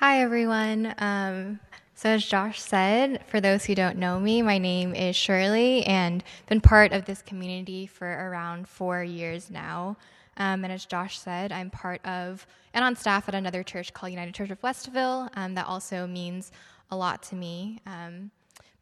Hi, everyone. Um, so, as Josh said, for those who don't know me, my name is Shirley, and been part of this community for around four years now. Um, and as Josh said, I'm part of and on staff at another church called United Church of Westville. Um, that also means a lot to me. Um,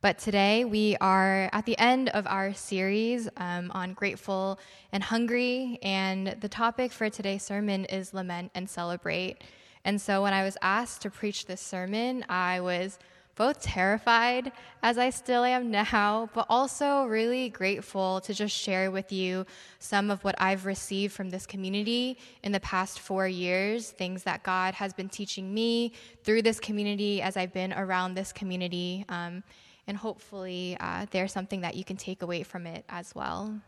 but today we are at the end of our series um, on grateful and hungry, and the topic for today's sermon is lament and celebrate. And so when I was asked to preach this sermon, I was both terrified, as I still am now, but also really grateful to just share with you some of what I've received from this community in the past four years, things that God has been teaching me through this community as I've been around this community. Um, and hopefully, uh, there's something that you can take away from it as well.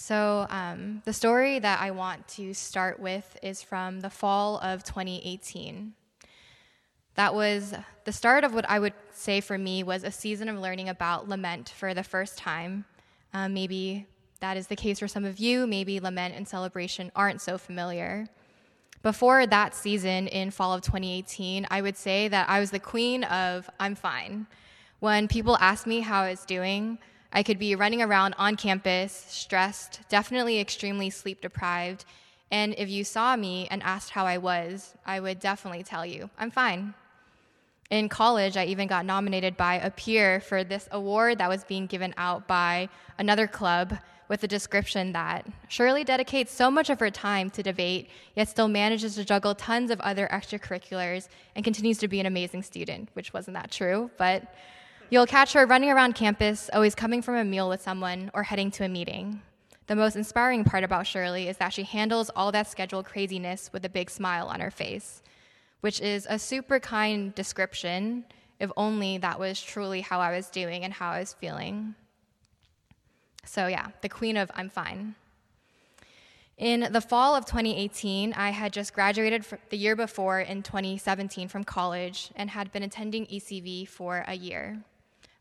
So, um, the story that I want to start with is from the fall of 2018. That was the start of what I would say for me was a season of learning about lament for the first time. Um, maybe that is the case for some of you. Maybe lament and celebration aren't so familiar. Before that season in fall of 2018, I would say that I was the queen of I'm fine. When people asked me how I was doing, I could be running around on campus, stressed, definitely extremely sleep deprived. And if you saw me and asked how I was, I would definitely tell you, I'm fine. In college, I even got nominated by a peer for this award that was being given out by another club with the description that Shirley dedicates so much of her time to debate, yet still manages to juggle tons of other extracurriculars and continues to be an amazing student, which wasn't that true, but You'll catch her running around campus, always coming from a meal with someone or heading to a meeting. The most inspiring part about Shirley is that she handles all that schedule craziness with a big smile on her face, which is a super kind description, if only that was truly how I was doing and how I was feeling. So, yeah, the queen of I'm fine. In the fall of 2018, I had just graduated the year before in 2017 from college and had been attending ECV for a year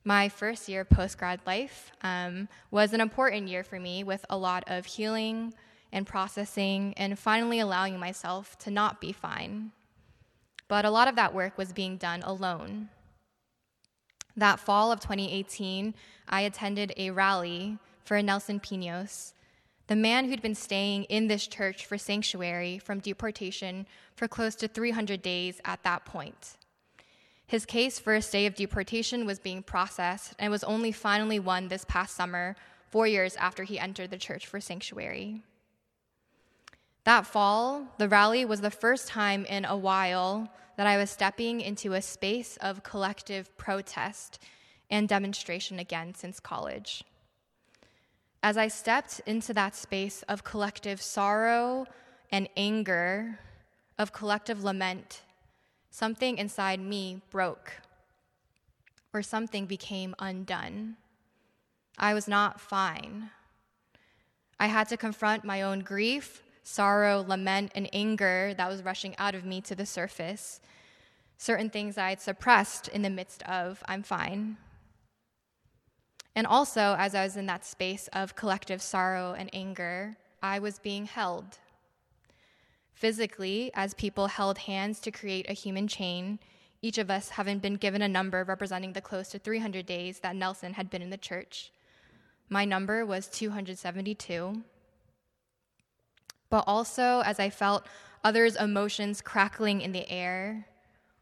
my first year of post grad life um, was an important year for me with a lot of healing and processing and finally allowing myself to not be fine. But a lot of that work was being done alone. That fall of 2018, I attended a rally for Nelson Pinos, the man who'd been staying in this church for sanctuary from deportation for close to 300 days at that point. His case for a stay of deportation was being processed and was only finally won this past summer, four years after he entered the church for sanctuary. That fall, the rally was the first time in a while that I was stepping into a space of collective protest and demonstration again since college. As I stepped into that space of collective sorrow and anger, of collective lament something inside me broke, or something became undone. I was not fine. I had to confront my own grief, sorrow, lament, and anger that was rushing out of me to the surface. Certain things I had suppressed in the midst of I'm fine. And also, as I was in that space of collective sorrow and anger, I was being held. Physically, as people held hands to create a human chain, each of us having been given a number representing the close to 300 days that Nelson had been in the church. My number was 272. But also, as I felt others' emotions crackling in the air,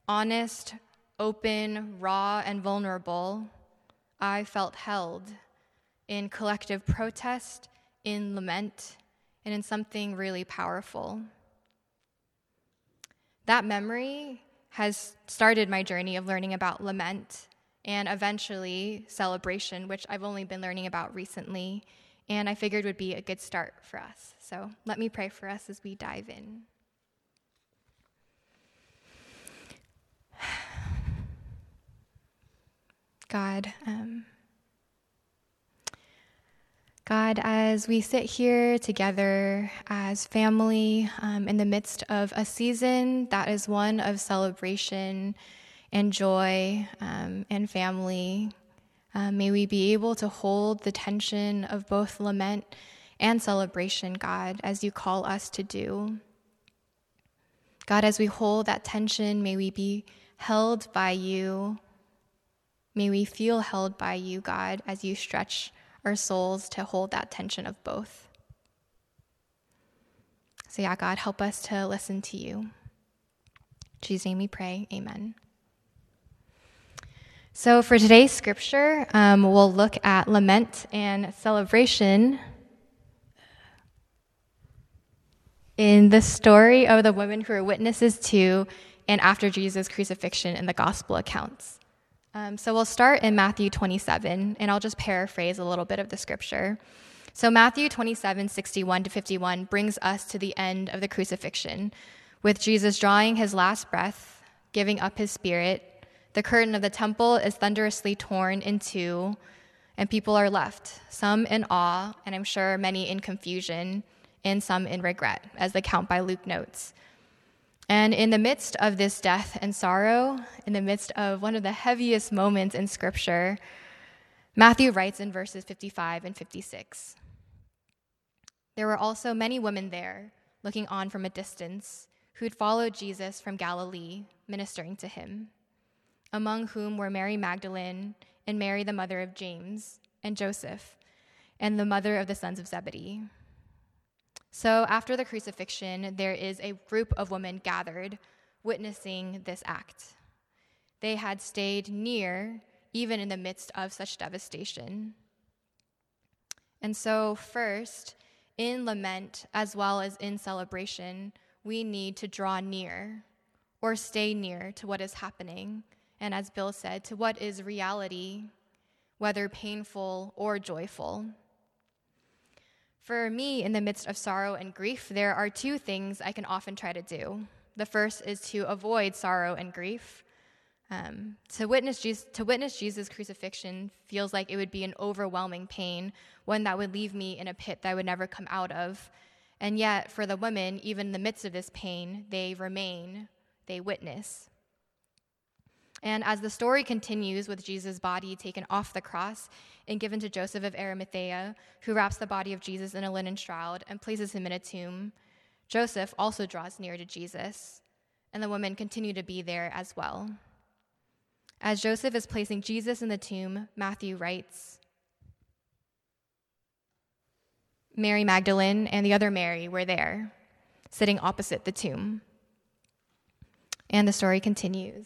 honest, open, raw, and vulnerable, I felt held in collective protest, in lament, and in something really powerful. That memory has started my journey of learning about lament and eventually celebration, which I've only been learning about recently, and I figured would be a good start for us. So let me pray for us as we dive in. God, um, God, as we sit here together as family um, in the midst of a season that is one of celebration and joy um, and family, um, may we be able to hold the tension of both lament and celebration, God, as you call us to do. God, as we hold that tension, may we be held by you. May we feel held by you, God, as you stretch our souls to hold that tension of both. So, yeah, God, help us to listen to you. In Jesus' name we pray. Amen. So, for today's scripture, um, we'll look at lament and celebration in the story of the women who are witnesses to and after Jesus' crucifixion in the gospel accounts. Um, so, we'll start in Matthew 27, and I'll just paraphrase a little bit of the scripture. So, Matthew 27, 61 to 51 brings us to the end of the crucifixion, with Jesus drawing his last breath, giving up his spirit the curtain of the temple is thunderously torn in two, and people are left, some in awe, and I'm sure many in confusion, and some in regret, as the count by Luke notes. And in the midst of this death and sorrow, in the midst of one of the heaviest moments in Scripture, Matthew writes in verses 55 and 56 There were also many women there, looking on from a distance, who'd followed Jesus from Galilee, ministering to him among whom were Mary Magdalene and Mary, the mother of James, and Joseph, and the mother of the sons of Zebedee. So after the crucifixion, there is a group of women gathered, witnessing this act. They had stayed near, even in the midst of such devastation. And so, first, in lament as well as in celebration, we need to draw near or stay near to what is happening and as Bill said, to what is reality, whether painful or joyful. For me, in the midst of sorrow and grief, there are two things I can often try to do. The first is to avoid sorrow and grief. Um, to, witness Jesus, to witness Jesus' crucifixion feels like it would be an overwhelming pain, one that would leave me in a pit that I would never come out of. And yet, for the women, even in the midst of this pain, they remain, they witness. And as the story continues with Jesus' body taken off the cross and given to Joseph of Arimathea, who wraps the body of Jesus in a linen shroud and places him in a tomb, Joseph also draws near to Jesus, and the women continue to be there as well. As Joseph is placing Jesus in the tomb, Matthew writes Mary Magdalene and the other Mary were there, sitting opposite the tomb. And the story continues.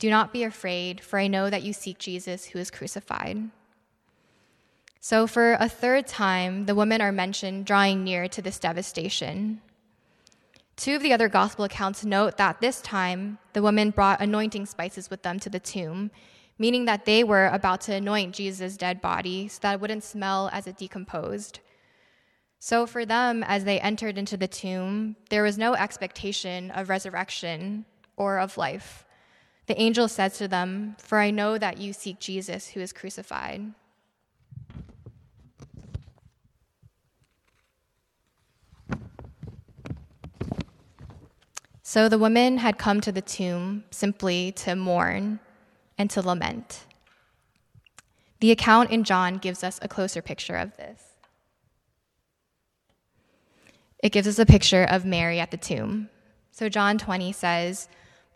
do not be afraid, for I know that you seek Jesus who is crucified. So, for a third time, the women are mentioned drawing near to this devastation. Two of the other gospel accounts note that this time the women brought anointing spices with them to the tomb, meaning that they were about to anoint Jesus' dead body so that it wouldn't smell as it decomposed. So, for them, as they entered into the tomb, there was no expectation of resurrection or of life. The angel says to them, For I know that you seek Jesus who is crucified. So the women had come to the tomb simply to mourn and to lament. The account in John gives us a closer picture of this. It gives us a picture of Mary at the tomb. So John 20 says,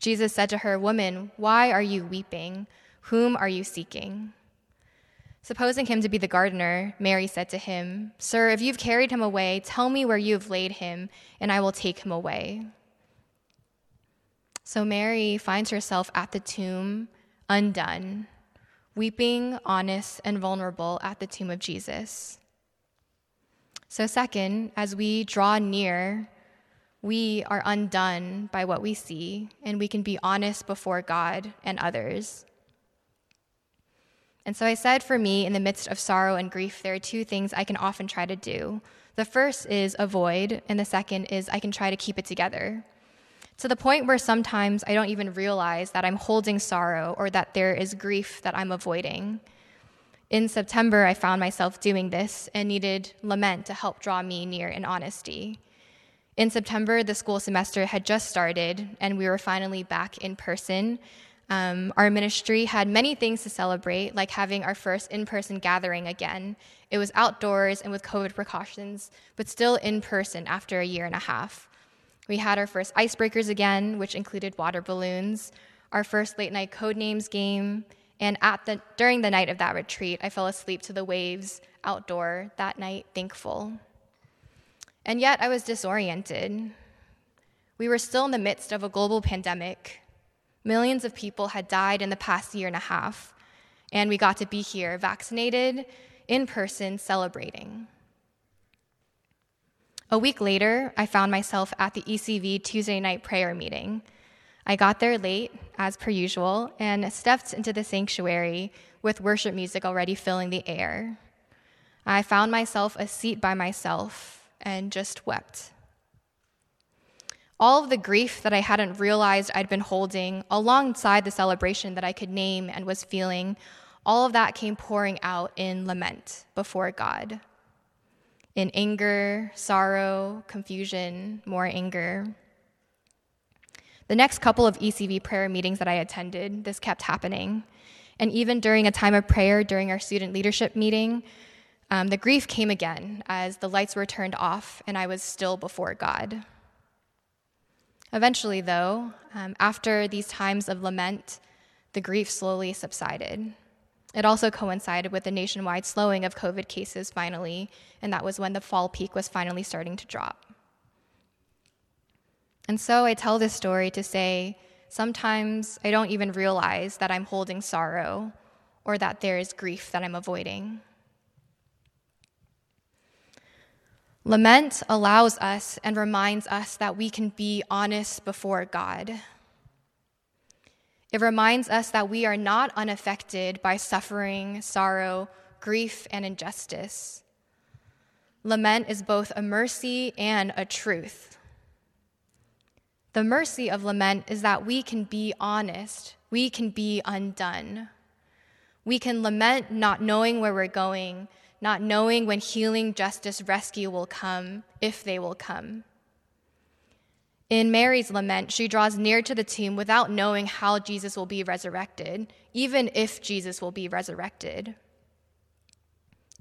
Jesus said to her, Woman, why are you weeping? Whom are you seeking? Supposing him to be the gardener, Mary said to him, Sir, if you've carried him away, tell me where you have laid him, and I will take him away. So Mary finds herself at the tomb, undone, weeping, honest, and vulnerable at the tomb of Jesus. So, second, as we draw near, we are undone by what we see, and we can be honest before God and others. And so I said for me, in the midst of sorrow and grief, there are two things I can often try to do. The first is avoid, and the second is I can try to keep it together. To the point where sometimes I don't even realize that I'm holding sorrow or that there is grief that I'm avoiding. In September, I found myself doing this and needed lament to help draw me near in honesty. In September, the school semester had just started, and we were finally back in person. Um, our ministry had many things to celebrate, like having our first in person gathering again. It was outdoors and with COVID precautions, but still in person after a year and a half. We had our first icebreakers again, which included water balloons, our first late night code names game, and at the, during the night of that retreat, I fell asleep to the waves outdoor that night, thankful. And yet I was disoriented. We were still in the midst of a global pandemic. Millions of people had died in the past year and a half, and we got to be here, vaccinated, in person, celebrating. A week later, I found myself at the ECV Tuesday night prayer meeting. I got there late, as per usual, and stepped into the sanctuary with worship music already filling the air. I found myself a seat by myself, and just wept. All of the grief that I hadn't realized I'd been holding alongside the celebration that I could name and was feeling, all of that came pouring out in lament before God. In anger, sorrow, confusion, more anger. The next couple of ECV prayer meetings that I attended, this kept happening. And even during a time of prayer during our student leadership meeting, um, the grief came again as the lights were turned off and I was still before God. Eventually, though, um, after these times of lament, the grief slowly subsided. It also coincided with the nationwide slowing of COVID cases finally, and that was when the fall peak was finally starting to drop. And so I tell this story to say sometimes I don't even realize that I'm holding sorrow or that there is grief that I'm avoiding. Lament allows us and reminds us that we can be honest before God. It reminds us that we are not unaffected by suffering, sorrow, grief, and injustice. Lament is both a mercy and a truth. The mercy of lament is that we can be honest, we can be undone. We can lament not knowing where we're going, not knowing when healing, justice, rescue will come, if they will come. In Mary's lament, she draws near to the tomb without knowing how Jesus will be resurrected, even if Jesus will be resurrected.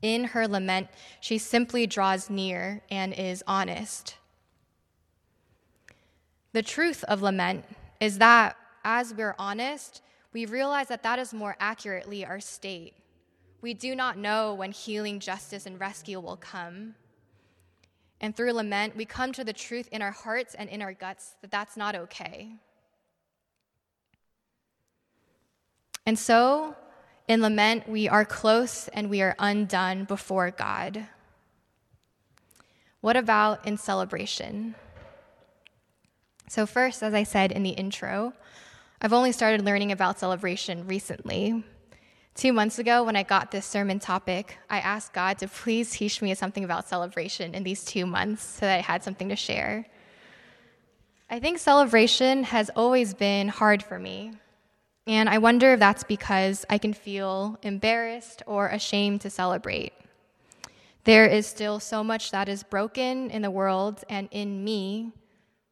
In her lament, she simply draws near and is honest. The truth of lament is that as we're honest, we realize that that is more accurately our state. We do not know when healing, justice, and rescue will come. And through lament, we come to the truth in our hearts and in our guts that that's not okay. And so, in lament, we are close and we are undone before God. What about in celebration? So, first, as I said in the intro, I've only started learning about celebration recently. Two months ago, when I got this sermon topic, I asked God to please teach me something about celebration in these two months so that I had something to share. I think celebration has always been hard for me. And I wonder if that's because I can feel embarrassed or ashamed to celebrate. There is still so much that is broken in the world and in me.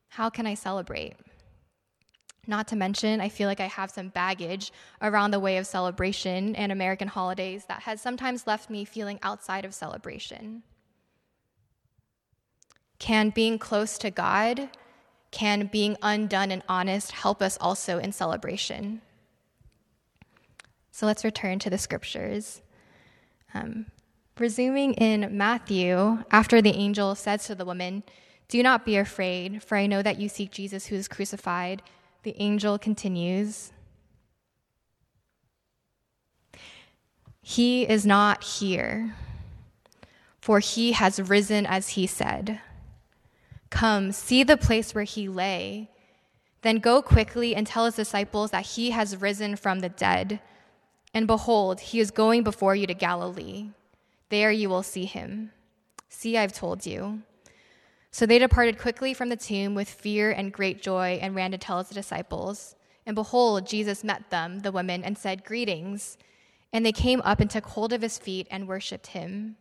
How can I celebrate? Not to mention, I feel like I have some baggage around the way of celebration and American holidays that has sometimes left me feeling outside of celebration. Can being close to God, can being undone and honest help us also in celebration? So let's return to the scriptures. Um, resuming in Matthew, after the angel says to the woman, Do not be afraid, for I know that you seek Jesus who is crucified. The angel continues He is not here, for he has risen as he said. Come, see the place where he lay. Then go quickly and tell his disciples that he has risen from the dead. And behold, he is going before you to Galilee. There you will see him. See, I've told you. So they departed quickly from the tomb with fear and great joy and ran to tell his disciples. And behold, Jesus met them, the women, and said, Greetings. And they came up and took hold of his feet and worshipped him.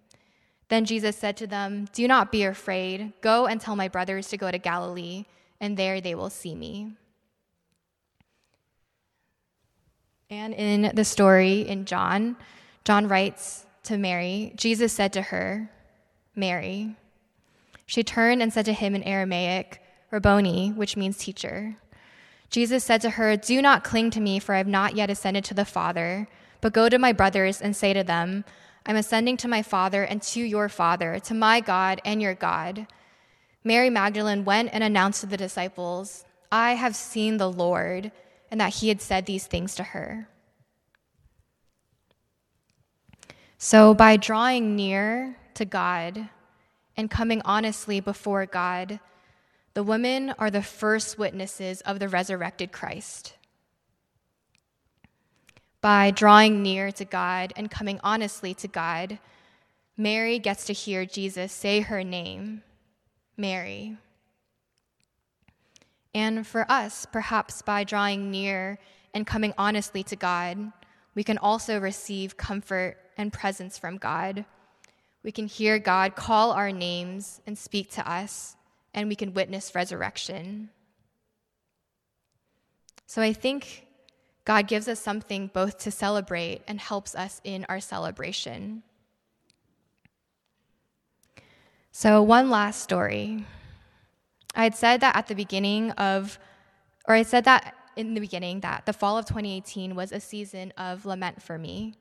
Then Jesus said to them, Do not be afraid. Go and tell my brothers to go to Galilee, and there they will see me. And in the story in John, John writes to Mary, Jesus said to her, Mary. She turned and said to him in Aramaic, Rabboni, which means teacher. Jesus said to her, Do not cling to me, for I have not yet ascended to the Father, but go to my brothers and say to them, I'm ascending to my Father and to your Father, to my God and your God. Mary Magdalene went and announced to the disciples, I have seen the Lord, and that he had said these things to her. So, by drawing near to God and coming honestly before God, the women are the first witnesses of the resurrected Christ by drawing near to God and coming honestly to God, Mary gets to hear Jesus say her name, Mary. And for us, perhaps by drawing near and coming honestly to God, we can also receive comfort and presence from God. We can hear God call our names and speak to us, and we can witness resurrection. So I think God gives us something both to celebrate and helps us in our celebration. So, one last story. I had said that at the beginning of, or I said that in the beginning that the fall of 2018 was a season of lament for me.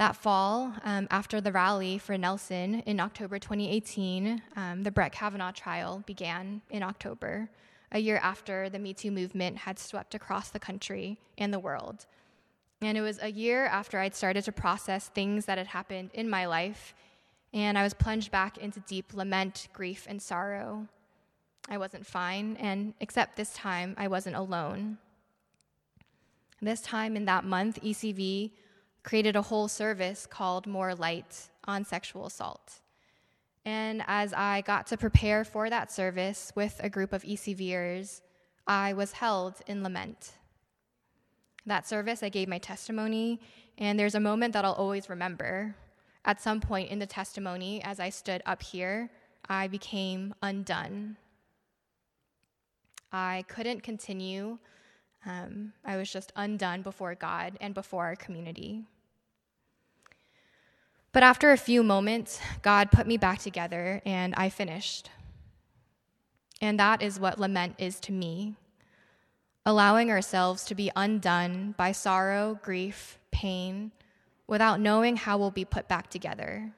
That fall, um, after the rally for Nelson in October 2018, um, the Brett Kavanaugh trial began in October a year after the Me Too movement had swept across the country and the world. And it was a year after I'd started to process things that had happened in my life, and I was plunged back into deep lament, grief, and sorrow. I wasn't fine, and except this time, I wasn't alone. This time in that month, ECV created a whole service called More Light on sexual assault. And as I got to prepare for that service with a group of ECVers, I was held in lament. That service, I gave my testimony, and there's a moment that I'll always remember. At some point in the testimony, as I stood up here, I became undone. I couldn't continue. Um, I was just undone before God and before our community. But after a few moments, God put me back together and I finished. And that is what lament is to me allowing ourselves to be undone by sorrow, grief, pain, without knowing how we'll be put back together.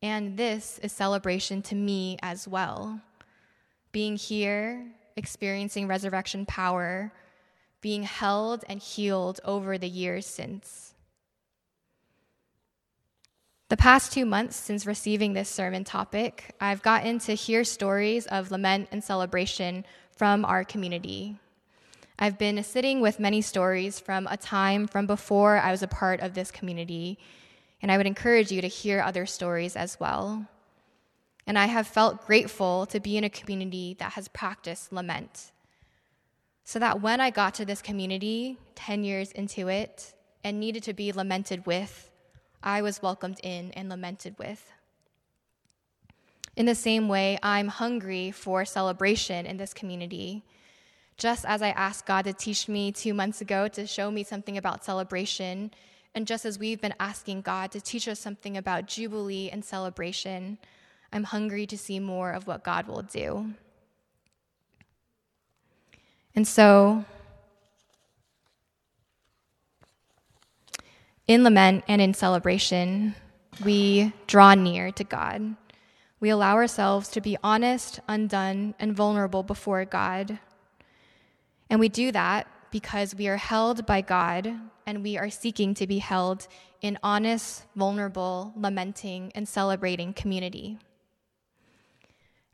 And this is celebration to me as well. Being here, experiencing resurrection power, being held and healed over the years since. The past two months since receiving this sermon topic, I've gotten to hear stories of lament and celebration from our community. I've been sitting with many stories from a time from before I was a part of this community, and I would encourage you to hear other stories as well. And I have felt grateful to be in a community that has practiced lament. So that when I got to this community 10 years into it and needed to be lamented with, I was welcomed in and lamented with. In the same way, I'm hungry for celebration in this community. Just as I asked God to teach me two months ago to show me something about celebration, and just as we've been asking God to teach us something about Jubilee and celebration, I'm hungry to see more of what God will do. And so, In lament and in celebration, we draw near to God. We allow ourselves to be honest, undone, and vulnerable before God. And we do that because we are held by God and we are seeking to be held in honest, vulnerable, lamenting, and celebrating community.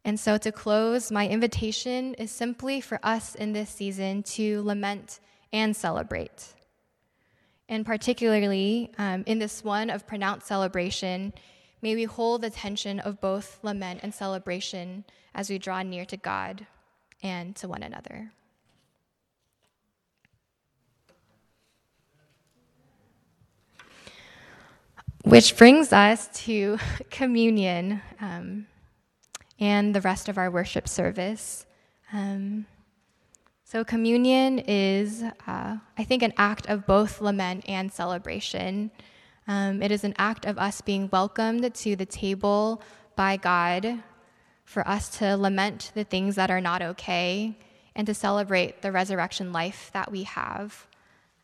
And so, to close, my invitation is simply for us in this season to lament and celebrate. And particularly um, in this one of pronounced celebration, may we hold the tension of both lament and celebration as we draw near to God and to one another. Which brings us to communion um, and the rest of our worship service. Um, so, communion is, uh, I think, an act of both lament and celebration. Um, it is an act of us being welcomed to the table by God, for us to lament the things that are not okay, and to celebrate the resurrection life that we have.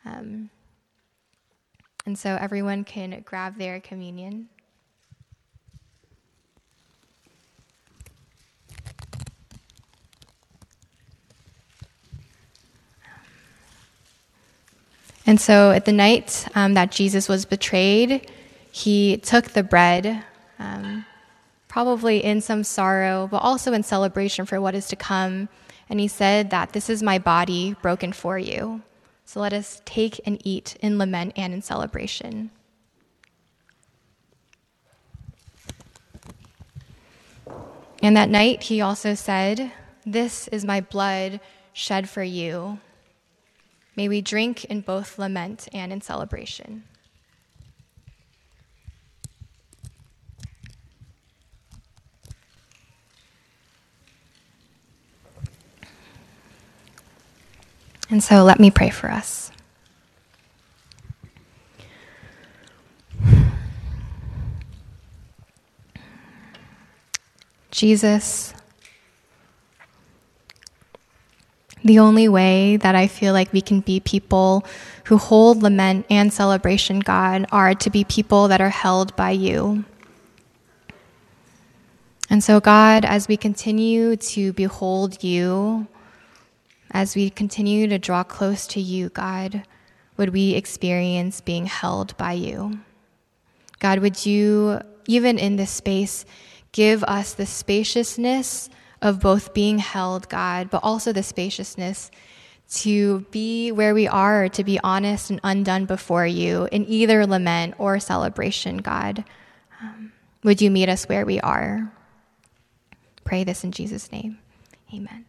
Um, and so everyone can grab their communion. And so at the night um, that Jesus was betrayed, he took the bread, um, probably in some sorrow, but also in celebration for what is to come. And he said that this is my body broken for you. So let us take and eat in lament and in celebration. And that night he also said, This is my blood shed for you. May we drink in both lament and in celebration. And so let me pray for us. Jesus, the only way that I feel like we can be people who hold lament and celebration, God, are to be people that are held by you. And so, God, as we continue to behold you, as we continue to draw close to you, God, would we experience being held by you? God, would you, even in this space, give us the spaciousness of both being held, God, but also the spaciousness to be where we are, to be honest and undone before you in either lament or celebration, God. Um, would you meet us where we are? Pray this in Jesus' name. Amen.